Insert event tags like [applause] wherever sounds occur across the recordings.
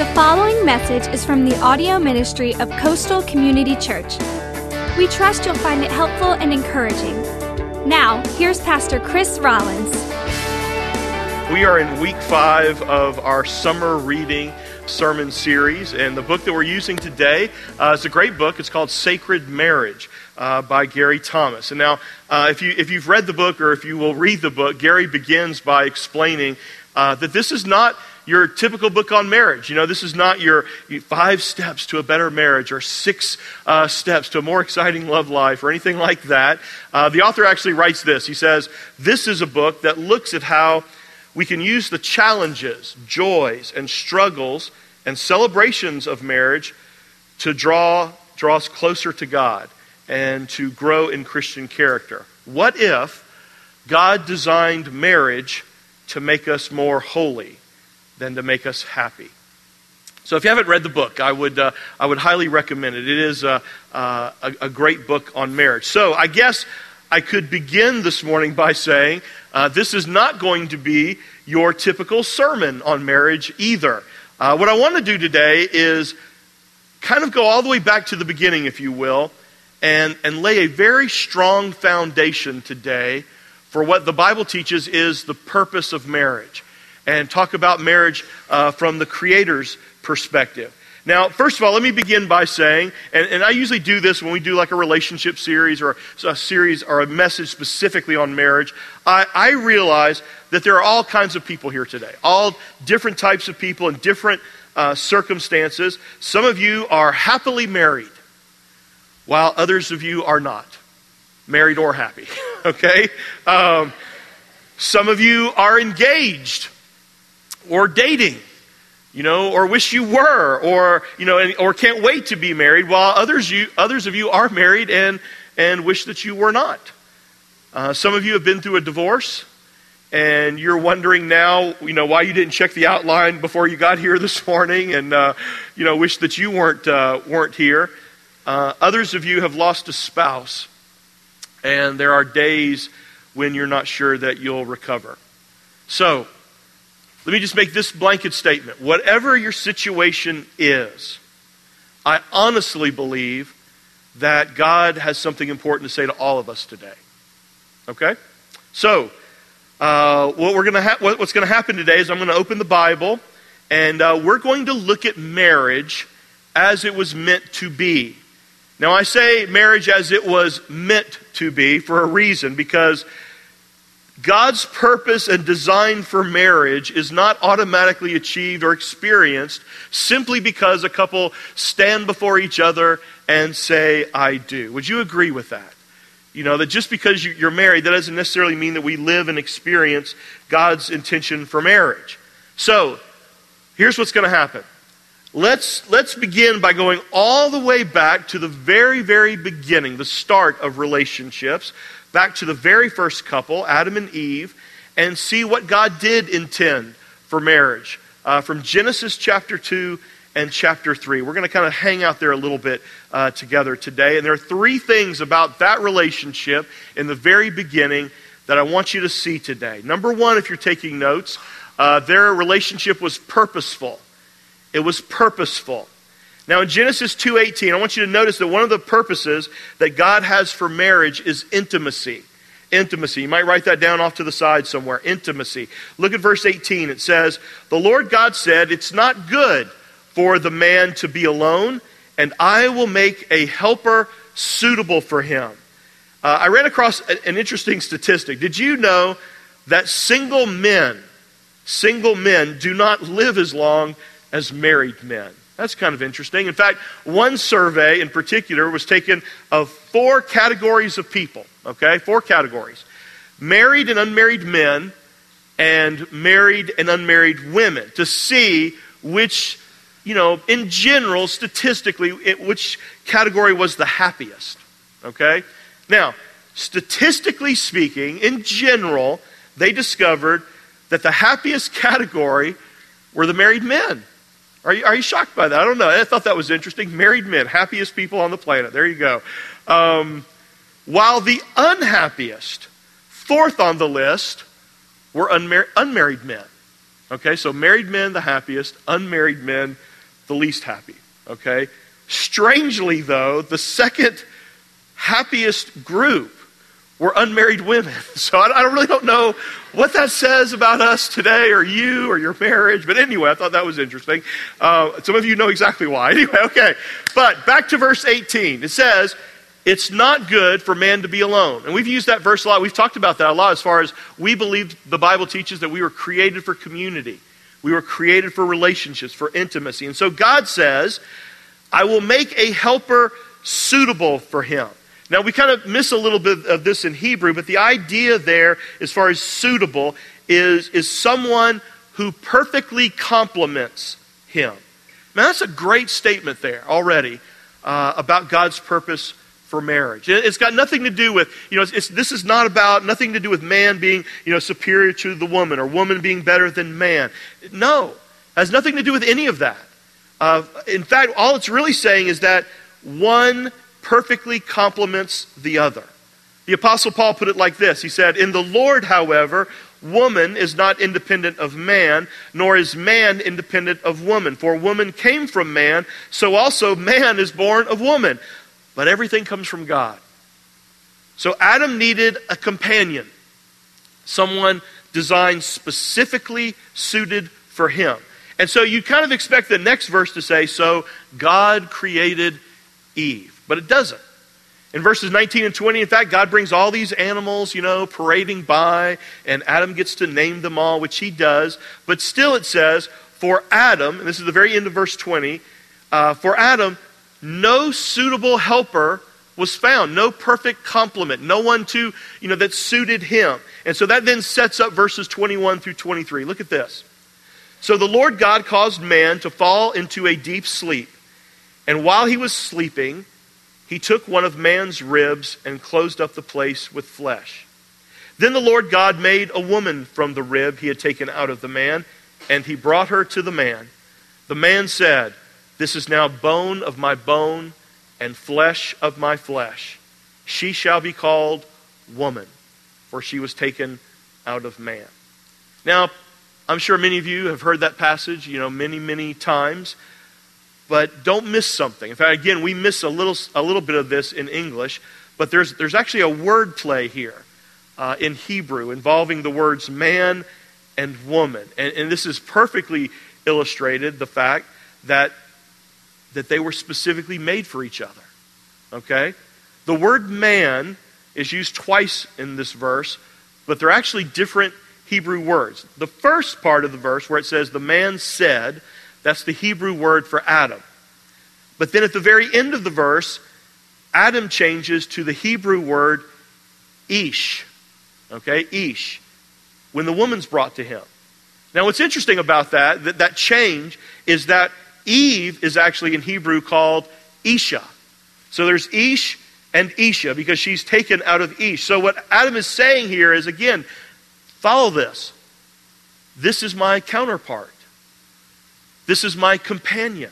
The following message is from the audio ministry of Coastal Community Church. We trust you'll find it helpful and encouraging. Now, here's Pastor Chris Rollins. We are in week five of our summer reading sermon series, and the book that we're using today uh, is a great book. It's called Sacred Marriage uh, by Gary Thomas. And now, uh, if, you, if you've read the book or if you will read the book, Gary begins by explaining uh, that this is not your typical book on marriage. You know, this is not your five steps to a better marriage or six uh, steps to a more exciting love life or anything like that. Uh, the author actually writes this. He says, This is a book that looks at how we can use the challenges, joys, and struggles and celebrations of marriage to draw, draw us closer to God and to grow in Christian character. What if God designed marriage to make us more holy? Than to make us happy. So if you haven't read the book, I would, uh, I would highly recommend it. It is uh, uh, a, a, great book on marriage. So I guess I could begin this morning by saying uh, this is not going to be your typical sermon on marriage either. Uh, what I want to do today is kind of go all the way back to the beginning, if you will, and, and lay a very strong foundation today for what the Bible teaches is the purpose of marriage and talk about marriage uh, from the Creator's perspective. Now, first of all, let me begin by saying, and, and, I usually do this when we do like a relationship series or a series or a message specifically on marriage. I, I realize that there are all kinds of people here today, all different types of people in different uh, circumstances. Some of you are happily married, while others of you are not married or happy, [laughs] okay? Um, some of you are engaged or dating, you know, or wish you were, or, you know, or can't wait to be married, while others, you, others of you are married and, and wish that you were not. Uh, some of you have been through a divorce, and you're wondering now, you know, why you didn't check the outline before you got here [laughs] this morning, and, uh, you know, wish that you weren't, uh, weren't here. Uh, others of you have lost a spouse, and there are days when you're not sure that you'll recover. So, let me just make this blanket statement. Whatever your situation is, I honestly believe that God has something important to say to all of us today. Okay? So, uh, what we're gonna ha- what's going to happen today is I'm going to open the Bible and uh, we're going to look at marriage as it was meant to be. Now, I say marriage as it was meant to be for a reason because God's purpose and design for marriage is not automatically achieved or experienced simply because a couple stand before each other and say, I do. Would you agree with that? You know, that just because you're married, that doesn't necessarily mean that we live and experience God's intention for marriage. So, here's what's going to happen. Let's, let's begin by going all the way back to the very, very beginning, the start of relationships back to the very first couple, Adam and Eve, and see what God did intend for marriage uh, from Genesis chapter 2 and chapter 3. We're going to kind of hang out there a little bit uh, together today. And there are three things about that relationship in the very beginning that I want you to see today. Number one, if you're taking notes, uh, their relationship was purposeful. It was purposeful. Now in Genesis 2:18, I want you to notice that one of the purposes that God has for marriage is intimacy. Intimacy. You might write that down off to the side somewhere. Intimacy. Look at verse 18. It says, "The Lord God said, it's not good for the man to be alone, and I will make a helper suitable for him." Uh, I ran across an interesting statistic. Did you know that single men, single men do not live as long as married men? That's kind of interesting. In fact, one survey in particular was taken of four categories of people, okay? Four categories married and unmarried men, and married and unmarried women to see which, you know, in general, statistically, it, which category was the happiest, okay? Now, statistically speaking, in general, they discovered that the happiest category were the married men. Are you, are you shocked by that? I don't know. I thought that was interesting. Married men, happiest people on the planet. There you go. Um, while the unhappiest, fourth on the list, were unmar- unmarried men. Okay, so married men, the happiest, unmarried men, the least happy, okay? Strangely, though, the second happiest group were unmarried women. [laughs] So I, I really don't know what that says about us today or you or your marriage. But anyway, I thought that was interesting. Uh, some of you know exactly why. [laughs] Anyway, okay. But back to verse 18. It says, It's not good for man to be alone. And we've used that verse a lot. We've talked about that a lot as far as we believe the Bible teaches that we were created for community, we were created for relationships, for intimacy. And so God says, I will make a helper suitable for him. Now, we kind of miss a little bit of this in Hebrew, but the idea there, as far as suitable, is, is someone who perfectly complements him. Now, that's a great statement there already uh, about God's purpose for marriage. It's got nothing to do with, you know, it's, this is not about, nothing to do with man being, you know, superior to the woman or woman being better than man. No, it has nothing to do with any of that. Uh, in fact, all it's really saying is that one perfectly complements the other. The Apostle Paul put it like this He said, In the Lord, however, woman is not independent of man, nor is man independent of woman. For woman came from man, so also man is born of woman. But everything comes from God. So Adam needed a companion, someone designed specifically suited for him. And so you kind of expect the next verse to say, So God created Eve. But it doesn't. In verses 19 and 20, in fact, God brings all these animals, you know, parading by, and Adam gets to name them all, which he does. But still, it says, for Adam, and this is the very end of verse 20, uh, for Adam, no suitable helper was found, no perfect complement, no one to, you know, that suited him. And so that then sets up verses 21 through 23. Look at this. So the Lord God caused man to fall into a deep sleep. And while he was sleeping, he took one of man's ribs and closed up the place with flesh. Then the Lord God made a woman from the rib he had taken out of the man, and he brought her to the man. The man said, This is now bone of my bone and flesh of my flesh. She shall be called woman, for she was taken out of man. Now, I'm sure many of you have heard that passage, you know, many, many times but don't miss something. In fact, again, we miss a little, a little bit of this in English, but there's, there's actually a word play here uh, in Hebrew involving the words man and woman. And, and this is perfectly illustrated the fact that, that they were specifically made for each other. Okay? The word man is used twice in this verse, but they're actually different Hebrew words. The first part of the verse, where it says, the man said, that's the Hebrew word for Adam. But then at the very end of the verse, Adam changes to the Hebrew word ish. Okay, ish. When the woman's brought to him. Now, what's interesting about that, that, that change, is that Eve is actually in Hebrew called Isha. So there's Ish and Isha because she's taken out of Ish. So what Adam is saying here is again, follow this. This is my counterpart. This is my companion.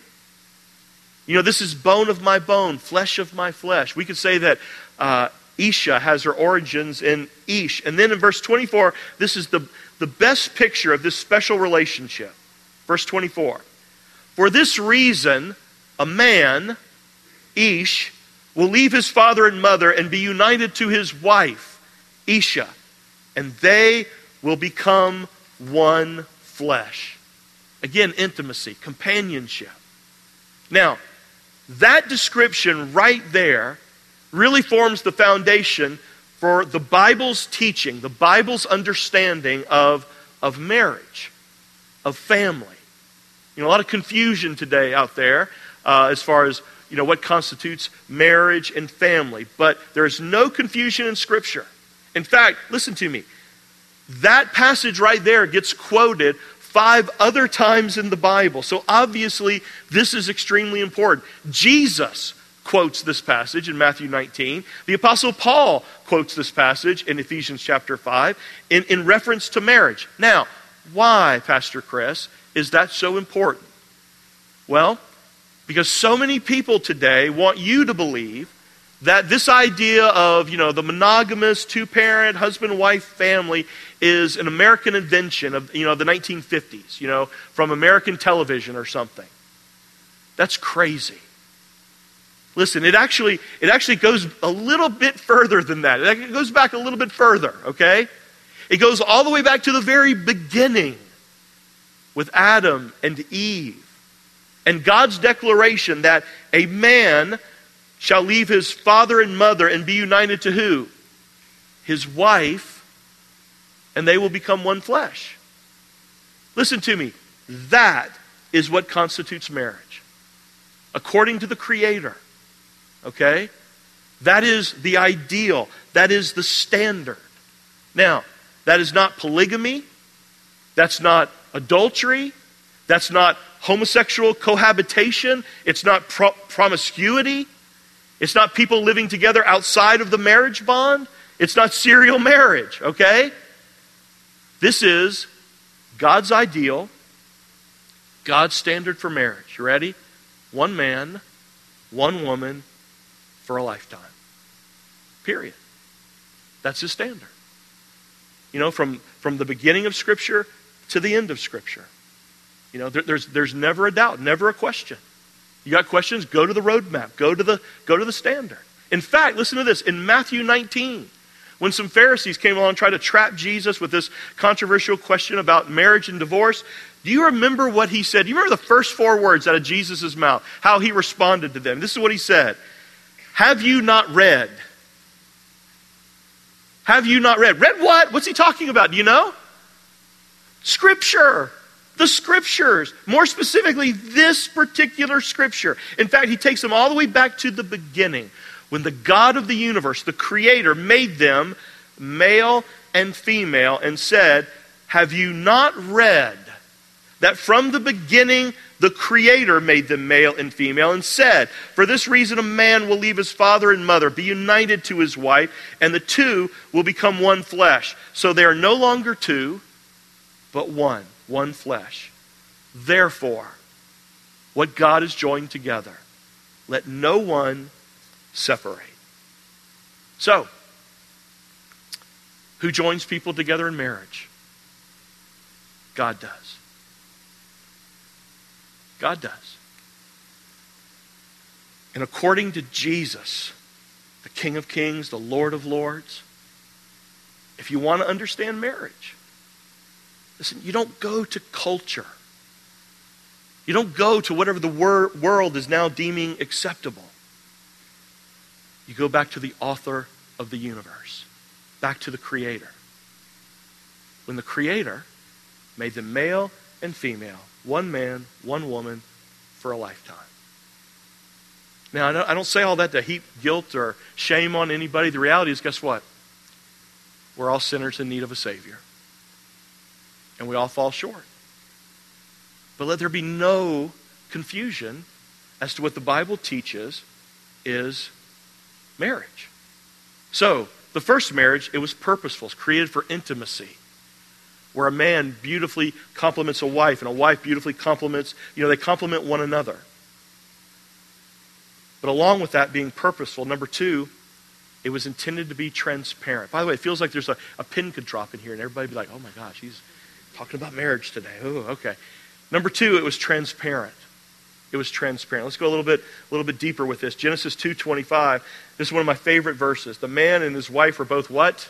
You know, this is bone of my bone, flesh of my flesh. We could say that uh, Isha has her origins in Ish. And then in verse 24, this is the, the best picture of this special relationship. Verse 24. For this reason, a man, Ish, will leave his father and mother and be united to his wife, Isha, and they will become one flesh. Again, intimacy, companionship. Now, that description right there really forms the foundation for the Bible's teaching, the Bible's understanding of, of marriage, of family. You know, a lot of confusion today out there uh, as far as you know what constitutes marriage and family, but there is no confusion in Scripture. In fact, listen to me. That passage right there gets quoted five other times in the Bible. So obviously, this is extremely important. Jesus quotes this passage in Matthew 19. The Apostle Paul quotes this passage in Ephesians chapter 5 in, in reference to marriage. Now, why, Pastor Chris, is that so important? Well, because so many people today want you to believe that this idea of, you know, the monogamous two-parent husband-wife family is an American invention of, you know, the 1950s, you know, from American television or something. That's crazy. Listen, it actually, it actually goes a little bit further than that. It goes back a little bit further, okay? It goes all the way back to the very beginning with Adam and Eve. And God's declaration that a man shall leave his father and mother and be united to who? His wife, and they will become one flesh. Listen to me. That is what constitutes marriage. According to the Creator. Okay? That is the ideal. That is the standard. Now, that is not polygamy. That's not adultery. That's not homosexual cohabitation. It's not pro- promiscuity. It's not people living together outside of the marriage bond. It's not serial marriage, okay? This is God's ideal, God's standard for marriage. You ready? One man, one woman for a lifetime. Period. That's his standard. You know, from, from the beginning of Scripture to the end of Scripture. You know, there, there's, there's never a doubt, never a question. You got questions? Go to the roadmap, go to the, go to the standard. In fact, listen to this. In Matthew 19, when some Pharisees came along and tried to trap Jesus with this controversial question about marriage and divorce, do you remember what he said? Do you remember the first four words out of Jesus' mouth? How he responded to them. This is what he said Have you not read? Have you not read? Read what? What's he talking about? Do you know? Scripture. The scriptures. More specifically, this particular scripture. In fact, he takes them all the way back to the beginning when the God of the universe, the Creator, made them male and female and said, Have you not read that from the beginning the Creator made them male and female and said, For this reason a man will leave his father and mother, be united to his wife, and the two will become one flesh. So they are no longer two, but one, one flesh. Therefore, what God has joined together, let no one separate. So, who joins people together in marriage? God does. God does. And according to Jesus, the King of Kings, the Lord of Lords, if you want to understand marriage, listen, you don't go to culture. You don't go to whatever the wor- world is now deeming acceptable. You go back to the author of the universe, back to the Creator. When the Creator made them male and female, one man, one woman, for a lifetime. Now, I don't say all that to heap guilt or shame on anybody. The reality is, guess what? We're all sinners in need of a Savior. And we all fall short. But let there be no confusion as to what the Bible teaches is marriage. So, the first marriage, it was purposeful, it's created for intimacy. Where a man beautifully complements a wife, and a wife beautifully complements, you know, they complement one another. But along with that being purposeful, number two, it was intended to be transparent. By the way, it feels like there's a, a pin could drop in here, and everybody be like, oh my gosh, he's talking about marriage today. Oh, okay. Number two, it was transparent. It was transparent. Let's go a little bit, a little bit deeper with this. Genesis 2.25. This is one of my favorite verses. The man and his wife were both what?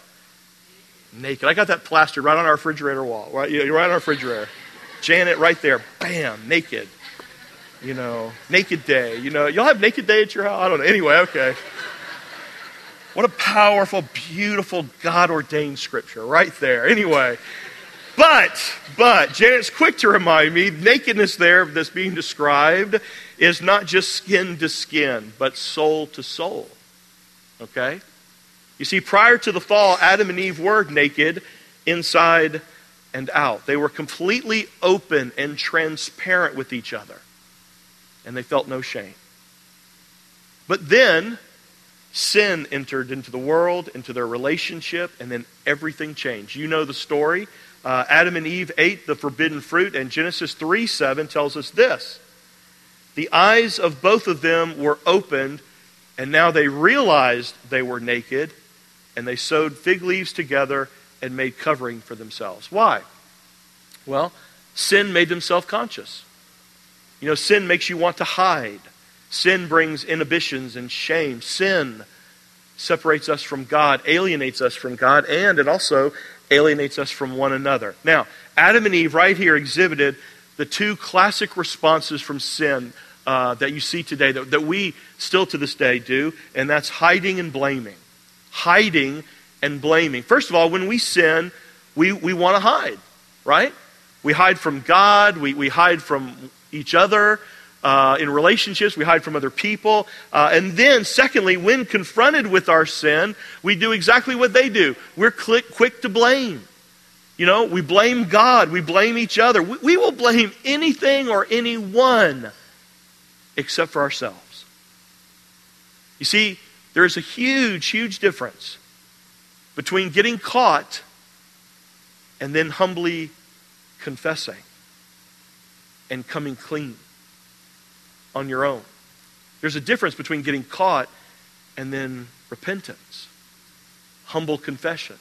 Naked. I got that plastered right on our refrigerator wall. Right, right on our refrigerator. Janet right there. Bam, naked. You know, naked day. You know, y'all have naked day at your house? I don't know. Anyway, okay. What a powerful, beautiful, God ordained scripture right there. Anyway, but, but, Janet's quick to remind me nakedness there that's being described is not just skin to skin, but soul to soul. Okay? You see, prior to the fall, Adam and Eve were naked inside and out. They were completely open and transparent with each other, and they felt no shame. But then, sin entered into the world, into their relationship, and then everything changed. You know the story. Uh, Adam and Eve ate the forbidden fruit, and Genesis 3 7 tells us this The eyes of both of them were opened, and now they realized they were naked, and they sewed fig leaves together and made covering for themselves. Why? Well, sin made them self conscious. You know, sin makes you want to hide. Sin brings inhibitions and shame. Sin separates us from God, alienates us from God, and it also alienates us from one another. Now, Adam and Eve right here exhibited the two classic responses from sin uh, that you see today, that, that we still to this day do, and that's hiding and blaming. Hiding and blaming. First of all, when we sin, we, we want to hide, right? We hide from God, we, we hide from each other. Uh, in relationships, we hide from other people. Uh, and then, secondly, when confronted with our sin, we do exactly what they do. We're quick, quick to blame. You know, we blame God, we blame each other. We, we will blame anything or anyone except for ourselves. You see, there is a huge, huge difference between getting caught and then humbly confessing and coming clean on your own. There's a difference between getting caught and then repentance, humble confession.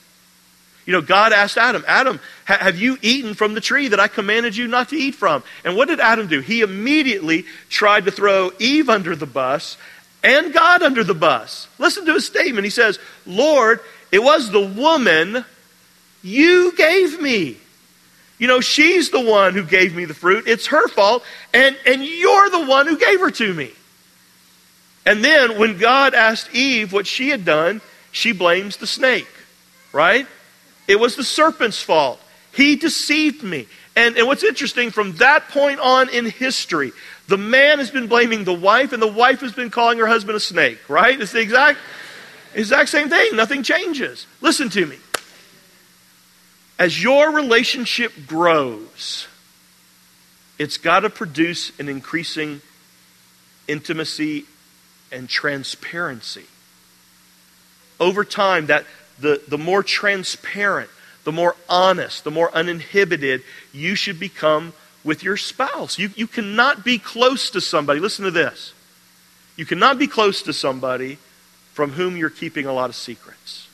You know, God asked Adam, Adam, have you eaten from the tree that I commanded you not to eat from? And what did Adam do? He immediately tried to throw Eve under the bus and God under the bus. Listen to his statement. He says, Lord, it was the woman you gave me. You know, she's the one who gave me the fruit. It's her fault. And, and you're the one who gave her to me. And then when God asked Eve what she had done, she blames the snake, right? It was the serpent's fault. He deceived me. And, and what's interesting, from that point on in history, the man has been blaming the wife, and the wife has been calling her husband a snake, right? It's the exact, exact same thing. Nothing changes. Listen to me. As your relationship grows, it's got to produce an increasing intimacy and transparency. Over time, that the, the more transparent, the more honest, the more uninhibited you should become with your spouse. You, you cannot be close to somebody. Listen to this. You cannot be close to somebody from whom you're keeping a lot of secrets.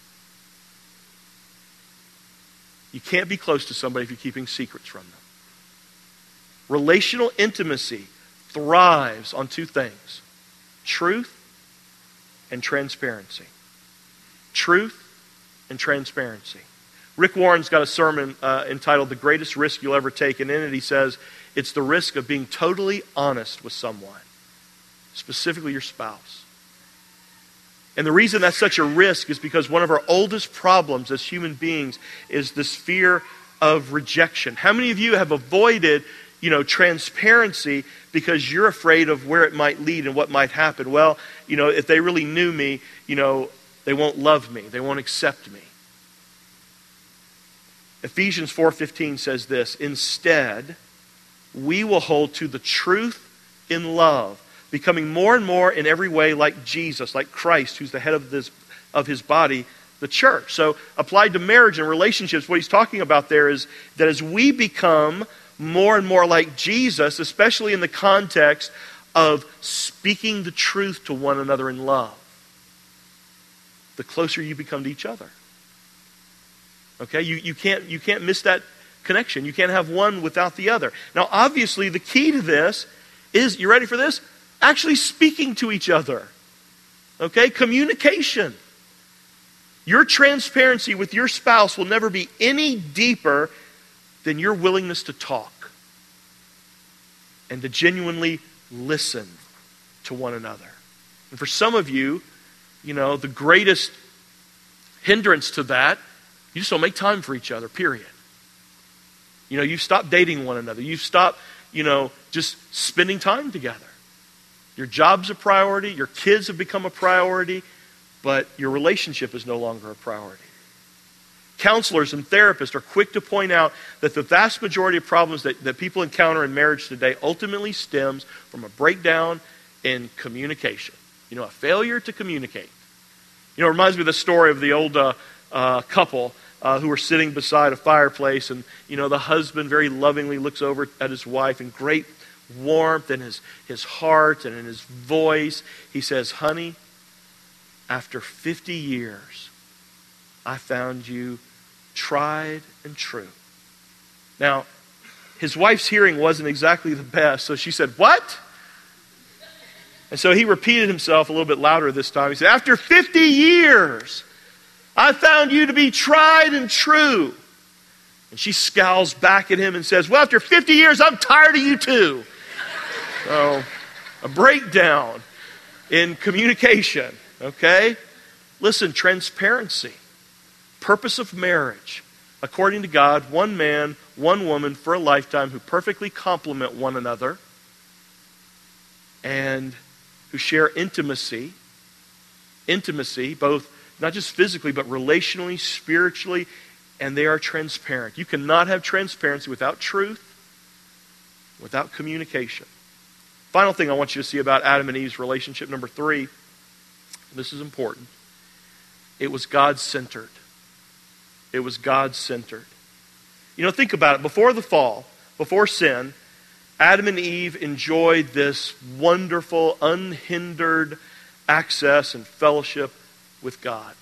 You can't be close to somebody if you're keeping secrets from them. Relational intimacy thrives on two things truth and transparency. Truth and transparency. Rick Warren's got a sermon uh, entitled The Greatest Risk You'll Ever Take, and in it he says it's the risk of being totally honest with someone, specifically your spouse. And the reason that's such a risk is because one of our oldest problems as human beings is this fear of rejection. How many of you have avoided, you know, transparency because you're afraid of where it might lead and what might happen? Well, you know, if they really knew me, you know, they won't love me. They won't accept me. Ephesians 4:15 says this, "Instead, we will hold to the truth in love." Becoming more and more in every way like Jesus, like Christ, who's the head of, this, of his body, the church. So, applied to marriage and relationships, what he's talking about there is that as we become more and more like Jesus, especially in the context of speaking the truth to one another in love, the closer you become to each other. Okay? You, you, can't, you can't miss that connection. You can't have one without the other. Now, obviously, the key to this is you ready for this? Actually speaking to each other. Okay? Communication. Your transparency with your spouse will never be any deeper than your willingness to talk and to genuinely listen to one another. And for some of you, you know, the greatest hindrance to that, you just don't make time for each other, period. You know, you've stopped dating one another. You've stopped, you know, just spending time together. Your job's a priority, your kids have become a priority, but your relationship is no longer a priority. Counselors and therapists are quick to point out that the vast majority of problems that, that people encounter in marriage today ultimately stems from a breakdown in communication. You know, a failure to communicate. You know, it reminds me of the story of the old uh, uh, couple uh, who were sitting beside a fireplace, and, you know, the husband very lovingly looks over at his wife in great warmth in his, his heart and in his voice. He says, Honey, after 50 years, I found you tried and true. Now, his wife's hearing wasn't exactly the best, so she said, What? And so he repeated himself a little bit louder this time. He said, After 50 years, I found you to be tried and true. And she scowls back at him and says, Well, after 50 years, I'm tired of you too. So, a breakdown in communication, okay? Listen, transparency, purpose of marriage according to God, one man, one woman for a lifetime who perfectly complement one another and who share intimacy. Intimacy, both not just physically, but relationally, spiritually, and they are transparent. You cannot have transparency without truth, without communication. Final thing I want you to see about Adam and Eve's relationship, number three, this is important. It was God centered. It was God centered. You know, think about it. Before the fall, before sin, Adam and Eve enjoyed this wonderful, unhindered access and fellowship with God.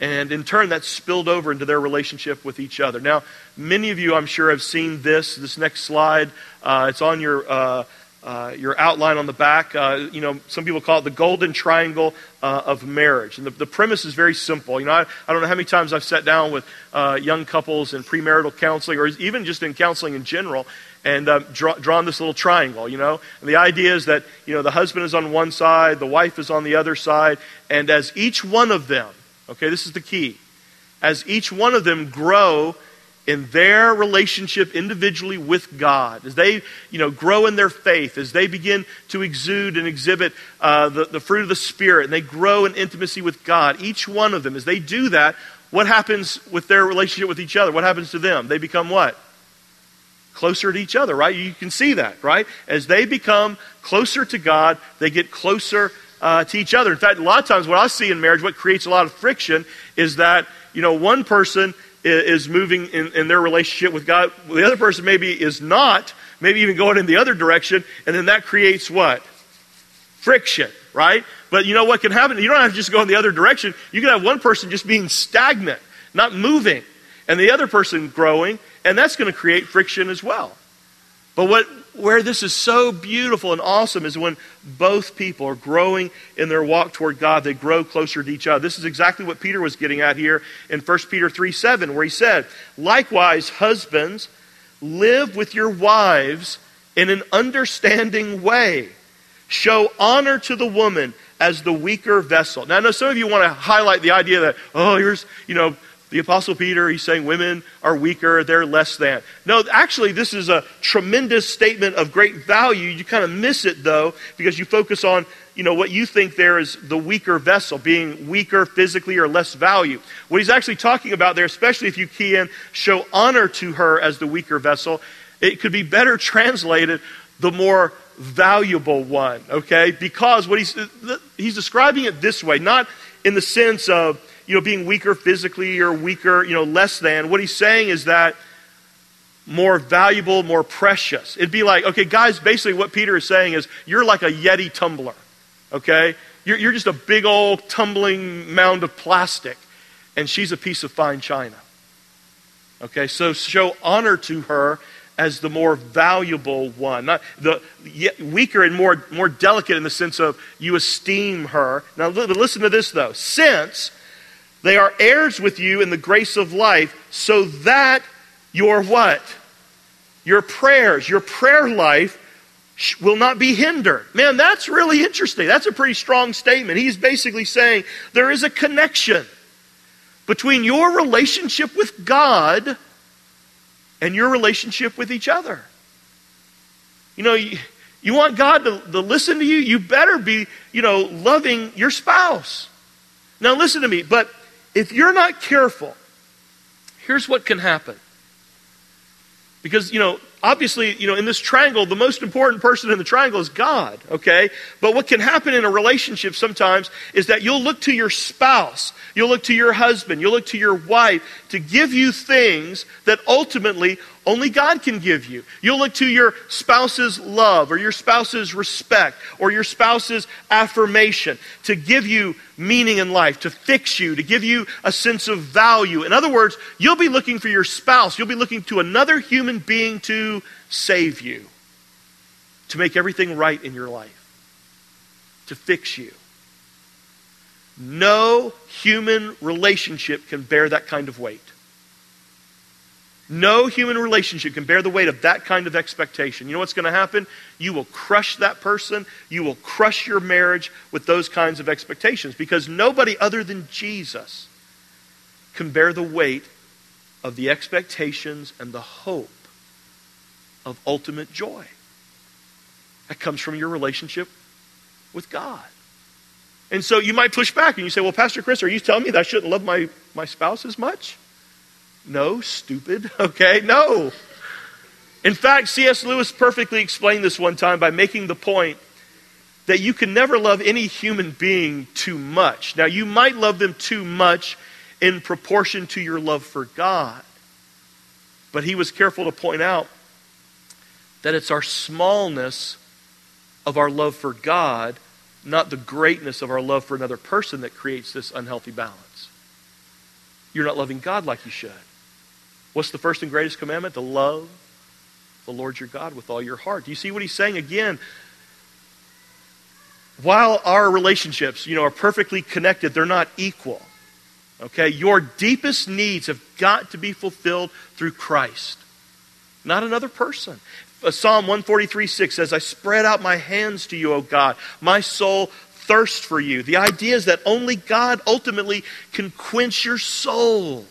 And in turn, that spilled over into their relationship with each other. Now, many of you, I'm sure, have seen this. This next slide, uh, it's on your uh, uh, your outline on the back. Uh, you know, some people call it the golden triangle uh, of marriage. And the, the, premise is very simple. You know, I, I, don't know how many times I've sat down with uh, young couples in premarital counseling or even just in counseling in general and uh, draw, drawn this little triangle, you know. And the idea is that, you know, the husband is on one side, the wife is on the other side, and as each one of them, okay, this is the key, as each one of them grow in their relationship individually with God, as they you know, grow in their faith, as they begin to exude and exhibit uh, the, the fruit of the Spirit, and they grow in intimacy with God, each one of them, as they do that, what happens with their relationship with each other? What happens to them? They become what? Closer to each other, right? You can see that, right? As they become closer to God, they get closer uh, to each other. In fact, a lot of times what I see in marriage, what creates a lot of friction is that, you know, one person is moving in, in their relationship with God. The other person maybe is not, maybe even going in the other direction, and then that creates what? Friction, right? But you know what can happen? You don't have to just go in the other direction. You can have one person just being stagnant, not moving, and the other person growing, and that's going to create friction as well. But what where this is so beautiful and awesome is when both people are growing in their walk toward God, they grow closer to each other. This is exactly what Peter was getting at here in 1 Peter 3 7, where he said, Likewise, husbands, live with your wives in an understanding way. Show honor to the woman as the weaker vessel. Now, I know some of you want to highlight the idea that, oh, here's, you know, the Apostle Peter, he's saying women are weaker, they're less than. No, actually, this is a tremendous statement of great value. You kind of miss it, though, because you focus on you know, what you think there is the weaker vessel, being weaker physically or less value. What he's actually talking about there, especially if you key in, show honor to her as the weaker vessel, it could be better translated the more valuable one, okay? Because what he's, he's describing it this way, not in the sense of, you know, being weaker physically or weaker, you know, less than. What he's saying is that more valuable, more precious. It'd be like, okay, guys, basically what Peter is saying is you're like a Yeti tumbler, okay? You're, you're just a big old tumbling mound of plastic, and she's a piece of fine china. Okay, so show honor to her as the more valuable one. Not the weaker and more, more delicate in the sense of you esteem her. Now, listen to this, though. Since they are heirs with you in the grace of life, so that your what? Your prayers, your prayer life will not be hindered. Man, that's really interesting. That's a pretty strong statement. He's basically saying there is a connection between your relationship with God and your relationship with each other. You know, you, you want God to, to listen to you, you better be, you know, loving your spouse. Now, listen to me, but if you're not careful, here's what can happen. Because, you know, obviously, you know, in this triangle, the most important person in the triangle is God, okay? But what can happen in a relationship sometimes is that you'll look to your spouse, you'll look to your husband, you'll look to your wife to give you things that ultimately only God can give you. You'll look to your spouse's love or your spouse's respect or your spouse's affirmation to give you meaning in life, to fix you, to give you a sense of value. In other words, you'll be looking for your spouse, you'll be looking to another human being to save you, to make everything right in your life, to fix you. No human relationship can bear that kind of weight. No human relationship can bear the weight of that kind of expectation. You know what's going to happen? You will crush that person. You will crush your marriage with those kinds of expectations because nobody other than Jesus can bear the weight of the expectations and the hope of ultimate joy. That comes from your relationship with God. And so you might push back and you say, Well, Pastor Chris, are you telling me that I shouldn't love my, my spouse as much? No, stupid. [laughs] Okay, no. In fact, C.S. Lewis perfectly explained this one time by making the point that you can never love any human being too much. Now, you might love them too much in proportion to your love for God. But he was careful to point out that it's our smallness of our love for God, not the greatness of our love for another person, that creates this unhealthy balance. You're not loving God like you should. What's the first and greatest commandment? To love the Lord your God with all your heart. Do you see what he's saying again? While our relationships, you know, are perfectly connected, they're not equal. Okay? Your deepest needs have got to be fulfilled through Christ, not another person. Uh, Psalm 143 6 says, I spread out my hands to you, O God. My soul thirsts for you. The idea is that only God ultimately can quench your soul.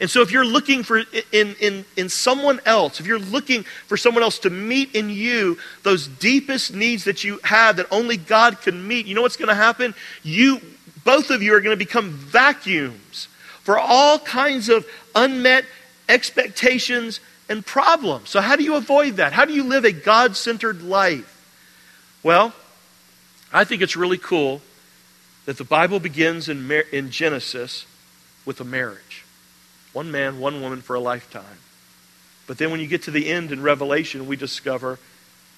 And so if you're looking for in, in, in someone else, if you're looking for someone else to meet in you those deepest needs that you have that only God can meet, you know what's going to happen? You both of you are going to become vacuums for all kinds of unmet expectations and problems. So how do you avoid that? How do you live a God-centered life? Well, I think it's really cool that the Bible begins in, in Genesis with a marriage. One man, one woman for a lifetime. But then when you get to the end in Revelation, we discover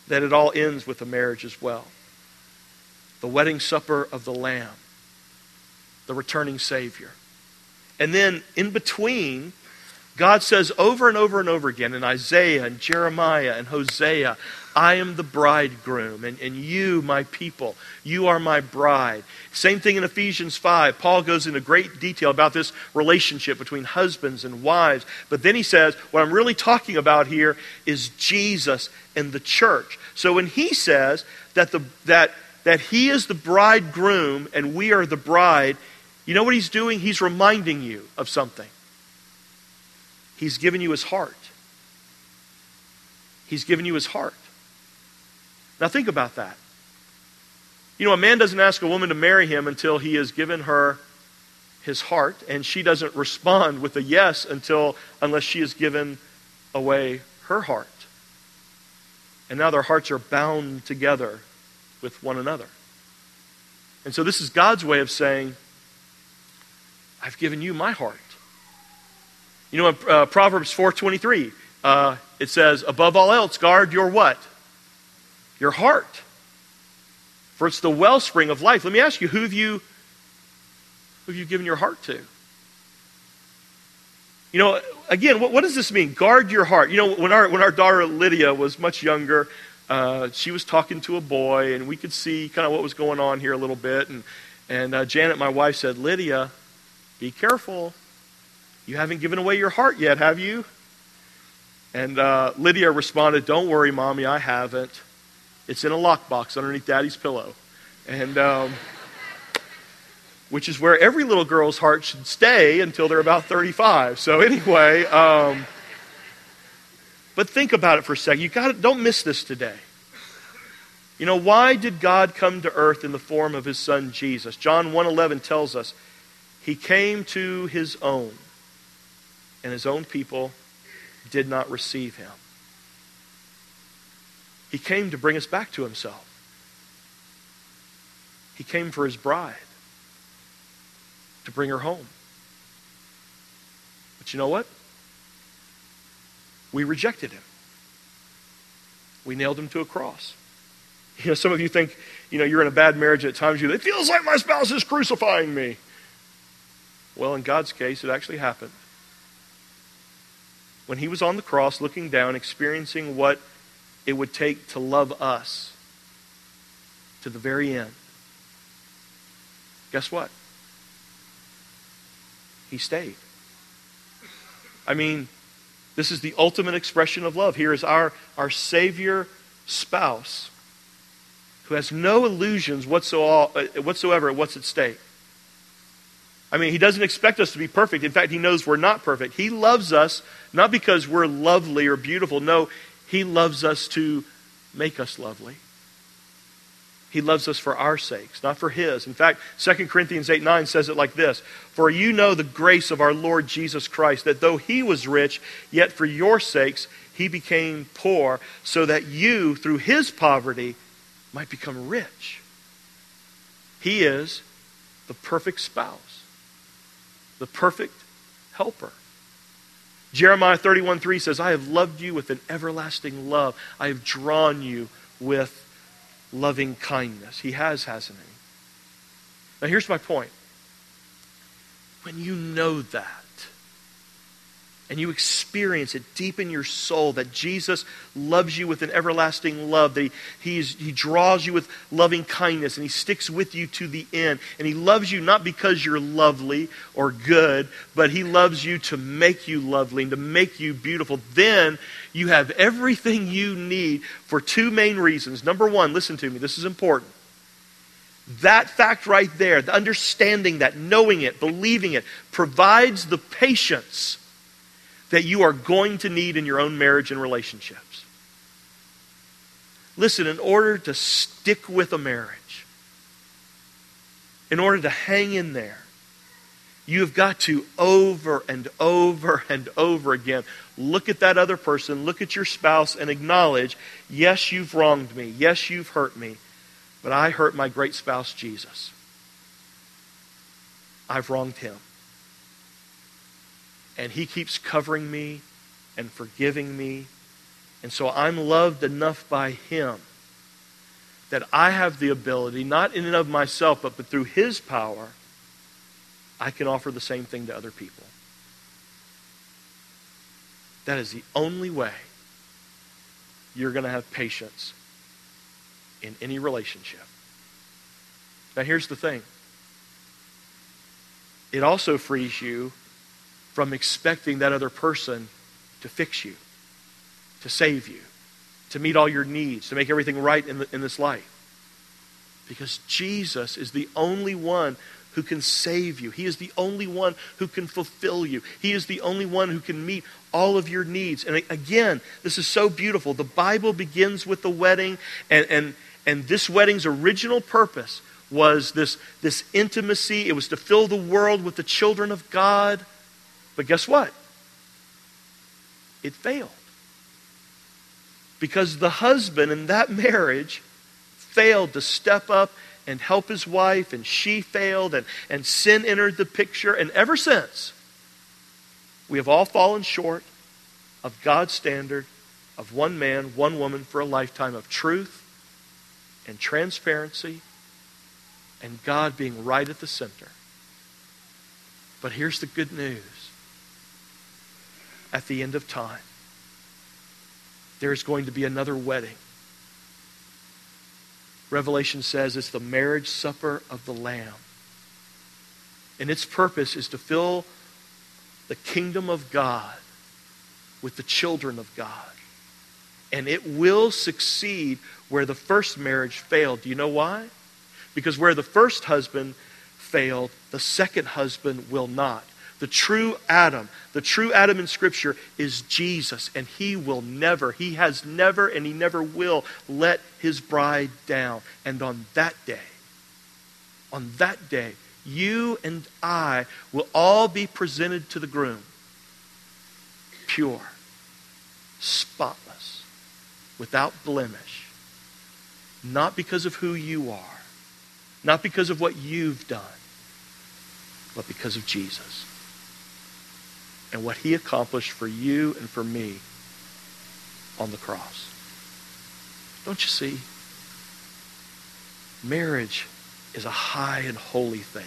that it all ends with a marriage as well. The wedding supper of the Lamb, the returning Savior. And then in between, God says over and over and over again in Isaiah and Jeremiah and Hosea, I am the bridegroom, and, and you, my people, you are my bride. Same thing in Ephesians 5. Paul goes into great detail about this relationship between husbands and wives. But then he says, what I'm really talking about here is Jesus and the church. So when he says that, the, that, that he is the bridegroom and we are the bride, you know what he's doing? He's reminding you of something. He's given you his heart. He's given you his heart. Now think about that. You know, a man doesn't ask a woman to marry him until he has given her his heart, and she doesn't respond with a yes until unless she has given away her heart. And now their hearts are bound together with one another. And so this is God's way of saying, I've given you my heart. You know, in uh, Proverbs 4.23, uh, it says, above all else, guard your what? Your heart. For it's the wellspring of life. Let me ask you, who have you, who have you given your heart to? You know, again, what, what does this mean? Guard your heart. You know, when our, when our daughter Lydia was much younger, uh, she was talking to a boy, and we could see kind of what was going on here a little bit. And, and uh, Janet, my wife, said, Lydia, be careful. You haven't given away your heart yet, have you? And uh, Lydia responded, Don't worry, Mommy, I haven't. It's in a lockbox underneath Daddy's pillow. And, um, which is where every little girl's heart should stay until they're about 35. So, anyway, um, but think about it for a second. You got don't miss this today. You know, why did God come to earth in the form of his son Jesus? John 1:11 tells us he came to his own and his own people did not receive him. He came to bring us back to himself. He came for his bride to bring her home. But you know what? we rejected him. We nailed him to a cross. You know, some of you think, you know, you're in a bad marriage at times you it feels like my spouse is crucifying me. Well, in God's case, it actually happened. When he was on the cross, looking down, experiencing what it would take to love us to the very end, guess what? He stayed. I mean, this is the ultimate expression of love. Here is our, our Savior spouse who has no illusions whatsoever at what's at stake. I mean, he doesn't expect us to be perfect. In fact, he knows we're not perfect. He loves us not because we're lovely or beautiful. No, he loves us to make us lovely. He loves us for our sakes, not for his. In fact, 2 Corinthians 8 9 says it like this For you know the grace of our Lord Jesus Christ, that though he was rich, yet for your sakes he became poor, so that you, through his poverty, might become rich. He is the perfect spouse, the perfect helper. Jeremiah 31 3 says, I have loved you with an everlasting love. I have drawn you with loving kindness. He has, hasn't he? Now, here's my point. When you know that, and you experience it deep in your soul that Jesus loves you with an everlasting love, that he, he draws you with loving kindness, and He sticks with you to the end. And He loves you not because you're lovely or good, but He loves you to make you lovely and to make you beautiful. Then you have everything you need for two main reasons. Number one, listen to me, this is important. That fact right there, the understanding that, knowing it, believing it, provides the patience that you are going to need in your own marriage and relationships. Listen, in order to stick with a marriage, in order to hang in there, you have got to over and over and over again look at that other person, look at your spouse, and acknowledge yes, you've wronged me. Yes, you've hurt me. But I hurt my great spouse, Jesus. I've wronged him. And He keeps covering me and forgiving me. And so I'm loved enough by Him that I have the ability, not in and of myself, but, but through His power, I can offer the same thing to other people. That is the only way you're going to have patience in any relationship. Now, here's the thing it also frees you from expecting that other person to fix you, to save you, to meet all your needs, to make everything right in, the, in this life. Because Jesus is the only one who can save you. He is the only one who can fulfill you. He is the only one who can meet all of your needs. And again, this is so beautiful. The Bible begins with the wedding, and, and, and this wedding's original purpose was this, this intimacy. It was to fill the world with the children of God. But guess what? It failed. Because the husband in that marriage failed to step up and help his wife, and she failed, and, and sin entered the picture. And ever since, we have all fallen short of God's standard of one man, one woman for a lifetime of truth and transparency and God being right at the center. But here's the good news at the end of time. There's going to be another wedding. Revelation says it's the marriage supper of the Lamb. And its purpose is to fill the kingdom of God with the children of God. And it will succeed where the first marriage failed. Do you know why? Because where the first husband failed, the second husband will not. The true Adam, the true Adam in Scripture is Jesus, and he will never, he has never, and he never will let his bride down. And on that day, on that day, you and I will all be presented to the groom pure, spotless, without blemish, not because of who you are, not because of what you've done, but because of Jesus and what he accomplished for you and for me on the cross. Don't you see? Marriage is a high and holy thing.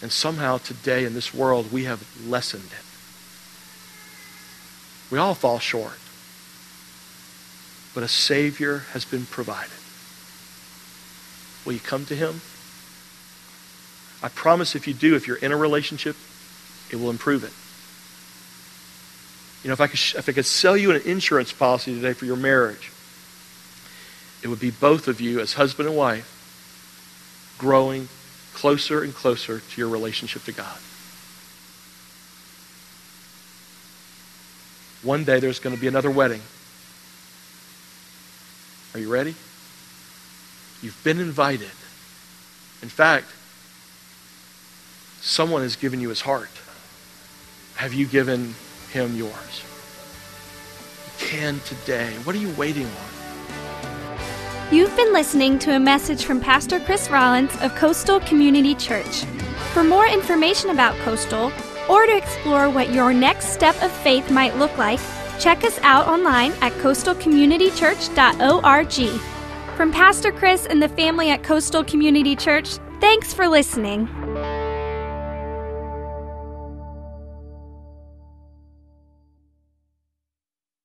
And somehow today in this world, we have lessened it. We all fall short. But a Savior has been provided. Will you come to Him? I promise if you do, if you're in a relationship, it will improve it. You know, if I could, if I could sell you an insurance policy today for your marriage, it would be both of you as husband and wife growing closer and closer to your relationship to God. One day there's going to be another wedding. Are you ready? You've been invited. In fact, someone has given you his heart. Have you given him yours? You can today. What are you waiting on? You've been listening to a message from Pastor Chris Rollins of Coastal Community Church. For more information about Coastal, or to explore what your next step of faith might look like, check us out online at coastalcommunitychurch.org. From Pastor Chris and the family at Coastal Community Church, thanks for listening.